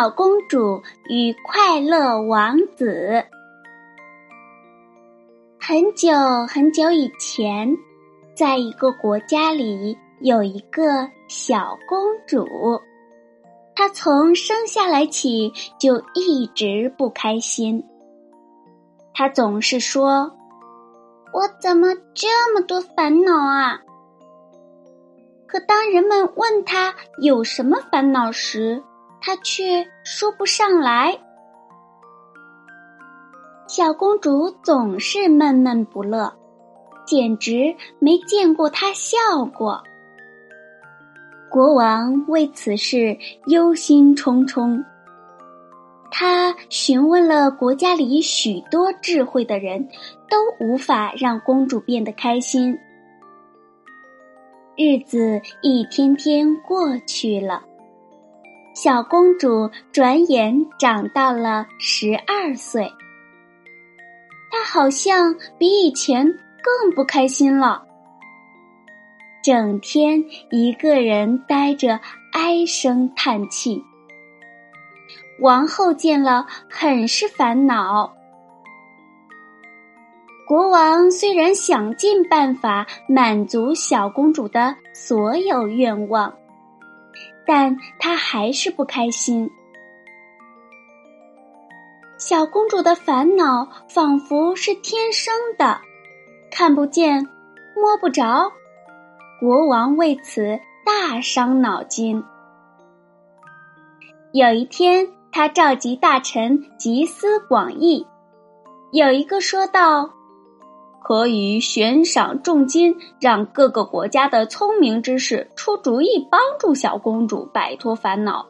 小公主与快乐王子。很久很久以前，在一个国家里，有一个小公主。她从生下来起就一直不开心。她总是说：“我怎么这么多烦恼啊？”可当人们问她有什么烦恼时，他却说不上来。小公主总是闷闷不乐，简直没见过她笑过。国王为此事忧心忡忡，他询问了国家里许多智慧的人，都无法让公主变得开心。日子一天天过去了。小公主转眼长到了十二岁，她好像比以前更不开心了，整天一个人呆着，唉声叹气。王后见了，很是烦恼。国王虽然想尽办法满足小公主的所有愿望。但她还是不开心。小公主的烦恼仿佛是天生的，看不见，摸不着。国王为此大伤脑筋。有一天，他召集大臣集思广益，有一个说道。可以悬赏重金，让各个国家的聪明之士出主意，帮助小公主摆脱烦恼。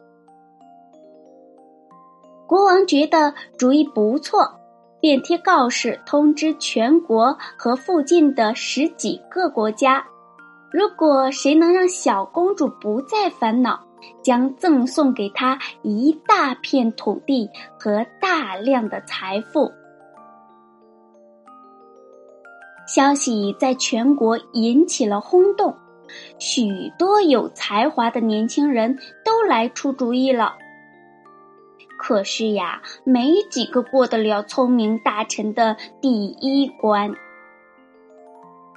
国王觉得主意不错，便贴告示通知全国和附近的十几个国家：如果谁能让小公主不再烦恼，将赠送给她一大片土地和大量的财富。消息在全国引起了轰动，许多有才华的年轻人都来出主意了。可是呀，没几个过得了聪明大臣的第一关。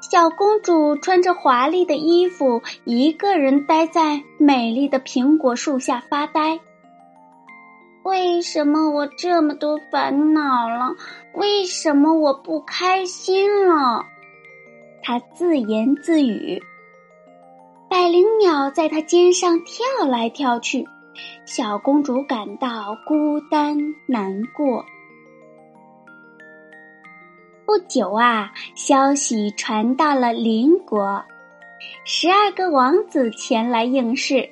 小公主穿着华丽的衣服，一个人待在美丽的苹果树下发呆。为什么我这么多烦恼了？为什么我不开心了？他自言自语。百灵鸟在他肩上跳来跳去，小公主感到孤单难过。不久啊，消息传到了邻国，十二个王子前来应试。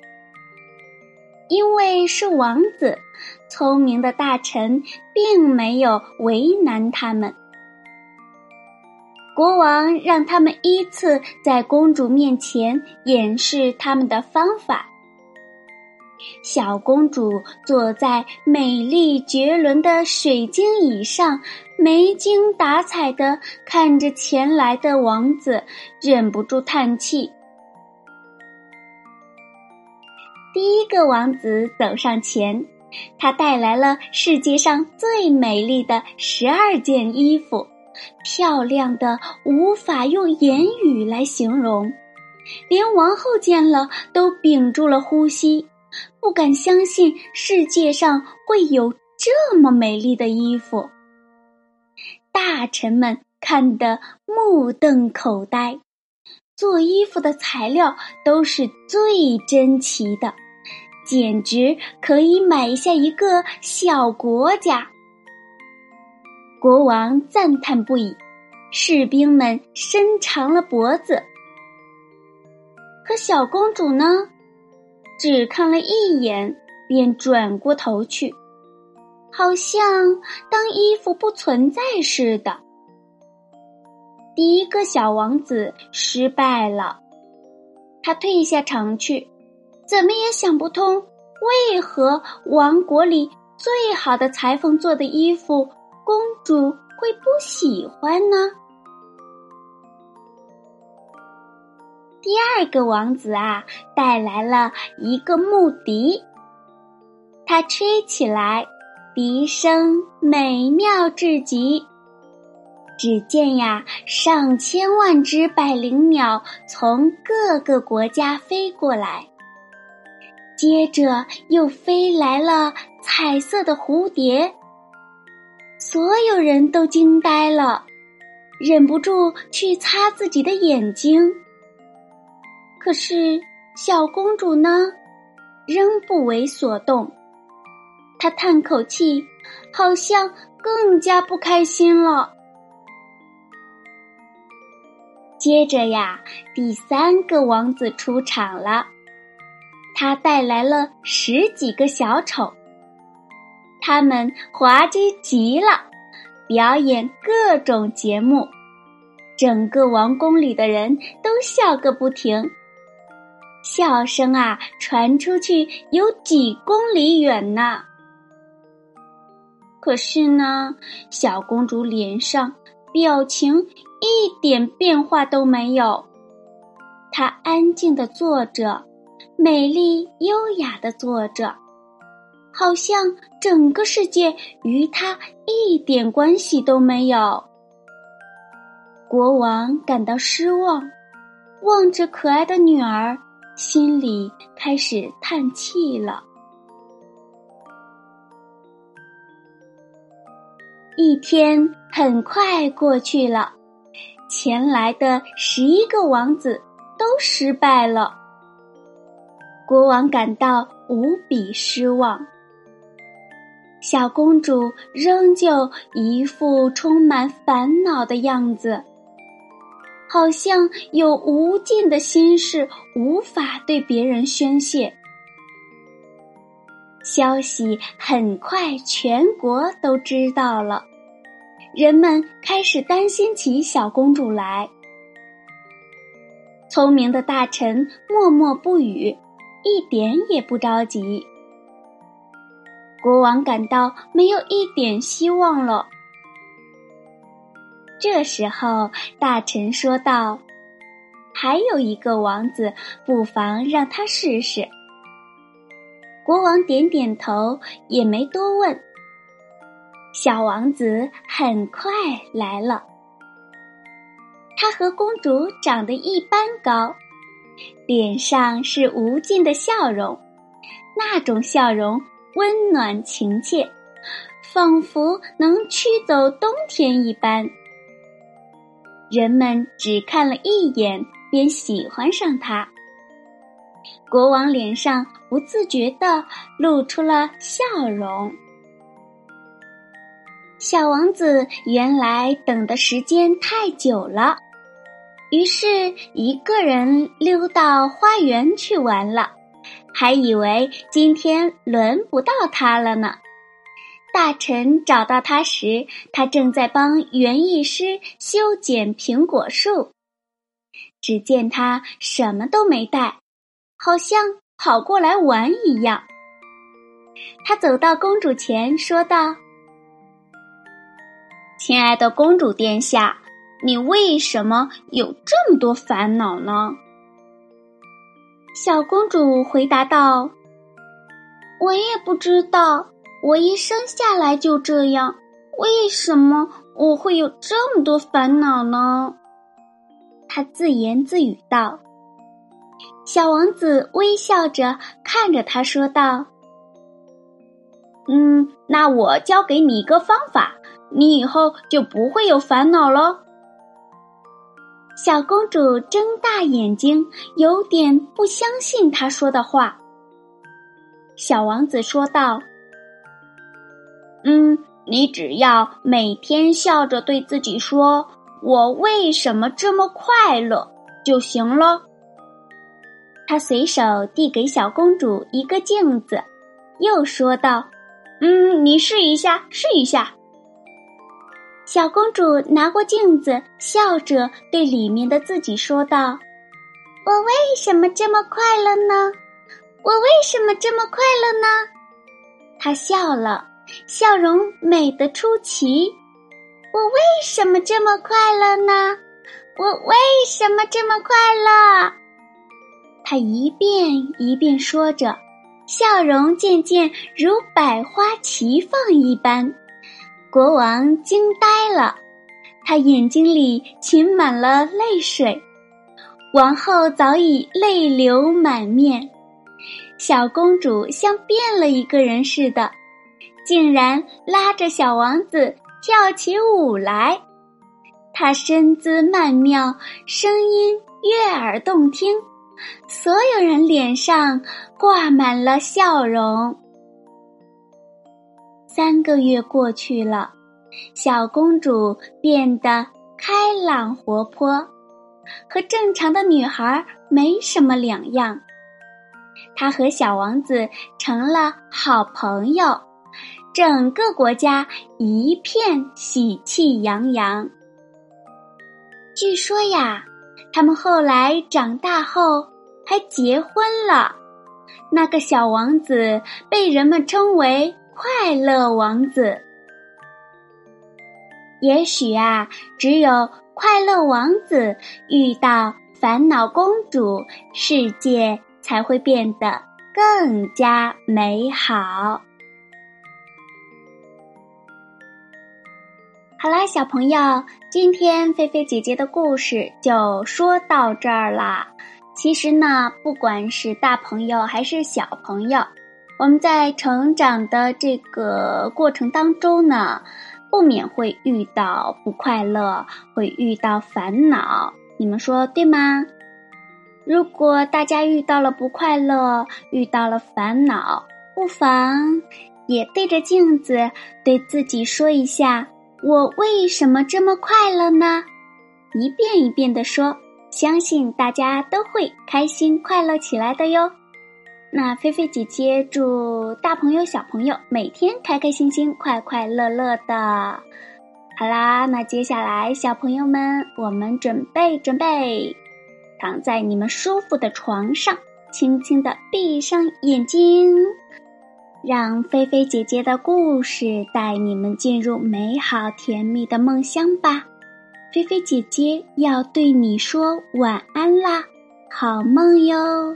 因为是王子，聪明的大臣并没有为难他们。国王让他们依次在公主面前演示他们的方法。小公主坐在美丽绝伦的水晶椅上，没精打采的看着前来的王子，忍不住叹气。第一个王子走上前，他带来了世界上最美丽的十二件衣服，漂亮的无法用言语来形容，连王后见了都屏住了呼吸，不敢相信世界上会有这么美丽的衣服。大臣们看得目瞪口呆，做衣服的材料都是最珍奇的。简直可以买下一个小国家。国王赞叹不已，士兵们伸长了脖子。可小公主呢，只看了一眼，便转过头去，好像当衣服不存在似的。第一个小王子失败了，他退下场去，怎么也想不通，为何王国里最好的裁缝做的衣服，公主。会不喜欢呢？第二个王子啊，带来了一个木笛，他吹起来，笛声美妙至极。只见呀，上千万只百灵鸟从各个国家飞过来，接着又飞来了彩色的蝴蝶。所有人都惊呆了，忍不住去擦自己的眼睛。可是小公主呢，仍不为所动。她叹口气，好像更加不开心了。接着呀，第三个王子出场了，他带来了十几个小丑。他们滑稽极了，表演各种节目，整个王宫里的人都笑个不停，笑声啊传出去有几公里远呢。可是呢，小公主脸上表情一点变化都没有，她安静的坐着，美丽优雅的坐着。好像整个世界与他一点关系都没有。国王感到失望，望着可爱的女儿，心里开始叹气了。一天很快过去了，前来的十一个王子都失败了，国王感到无比失望。小公主仍旧一副充满烦恼的样子，好像有无尽的心事无法对别人宣泄。消息很快全国都知道了，人们开始担心起小公主来。聪明的大臣默默不语，一点也不着急。国王感到没有一点希望了。这时候，大臣说道：“还有一个王子，不妨让他试试。”国王点点头，也没多问。小王子很快来了，他和公主长得一般高，脸上是无尽的笑容，那种笑容。温暖情切，仿佛能驱走冬天一般。人们只看了一眼，便喜欢上他。国王脸上不自觉地露出了笑容。小王子原来等的时间太久了，于是一个人溜到花园去玩了。还以为今天轮不到他了呢。大臣找到他时，他正在帮园艺师修剪苹果树。只见他什么都没带，好像跑过来玩一样。他走到公主前，说道：“亲爱的公主殿下，你为什么有这么多烦恼呢？”小公主回答道：“我也不知道，我一生下来就这样，为什么我会有这么多烦恼呢？”她自言自语道。小王子微笑着看着她说道：“嗯，那我教给你一个方法，你以后就不会有烦恼了。”小公主睁大眼睛，有点不相信他说的话。小王子说道：“嗯，你只要每天笑着对自己说我为什么这么快乐就行了。他随手递给小公主一个镜子，又说道：“嗯，你试一下，试一下。”小公主拿过镜子，笑着对里面的自己说道：“我为什么这么快乐呢？我为什么这么快乐呢？”她笑了，笑容美得出奇。我为什么这么快乐呢？我为什么这么快乐？她一遍一遍说着，笑容渐渐如百花齐放一般。国王惊呆了，他眼睛里噙满了泪水。王后早已泪流满面，小公主像变了一个人似的，竟然拉着小王子跳起舞来。她身姿曼妙，声音悦耳动听，所有人脸上挂满了笑容。三个月过去了，小公主变得开朗活泼，和正常的女孩没什么两样。她和小王子成了好朋友，整个国家一片喜气洋洋。据说呀，他们后来长大后还结婚了。那个小王子被人们称为。快乐王子，也许啊，只有快乐王子遇到烦恼公主，世界才会变得更加美好。好啦，小朋友，今天菲菲姐姐的故事就说到这儿啦。其实呢，不管是大朋友还是小朋友。我们在成长的这个过程当中呢，不免会遇到不快乐，会遇到烦恼，你们说对吗？如果大家遇到了不快乐，遇到了烦恼，不妨也对着镜子对自己说一下：“我为什么这么快乐呢？”一遍一遍的说，相信大家都会开心快乐起来的哟。那菲菲姐姐祝大朋友小朋友每天开开心心、快快乐乐的。好啦，那接下来小朋友们，我们准备准备，躺在你们舒服的床上，轻轻的闭上眼睛，让菲菲姐姐的故事带你们进入美好甜蜜的梦乡吧。菲菲姐姐要对你说晚安啦，好梦哟。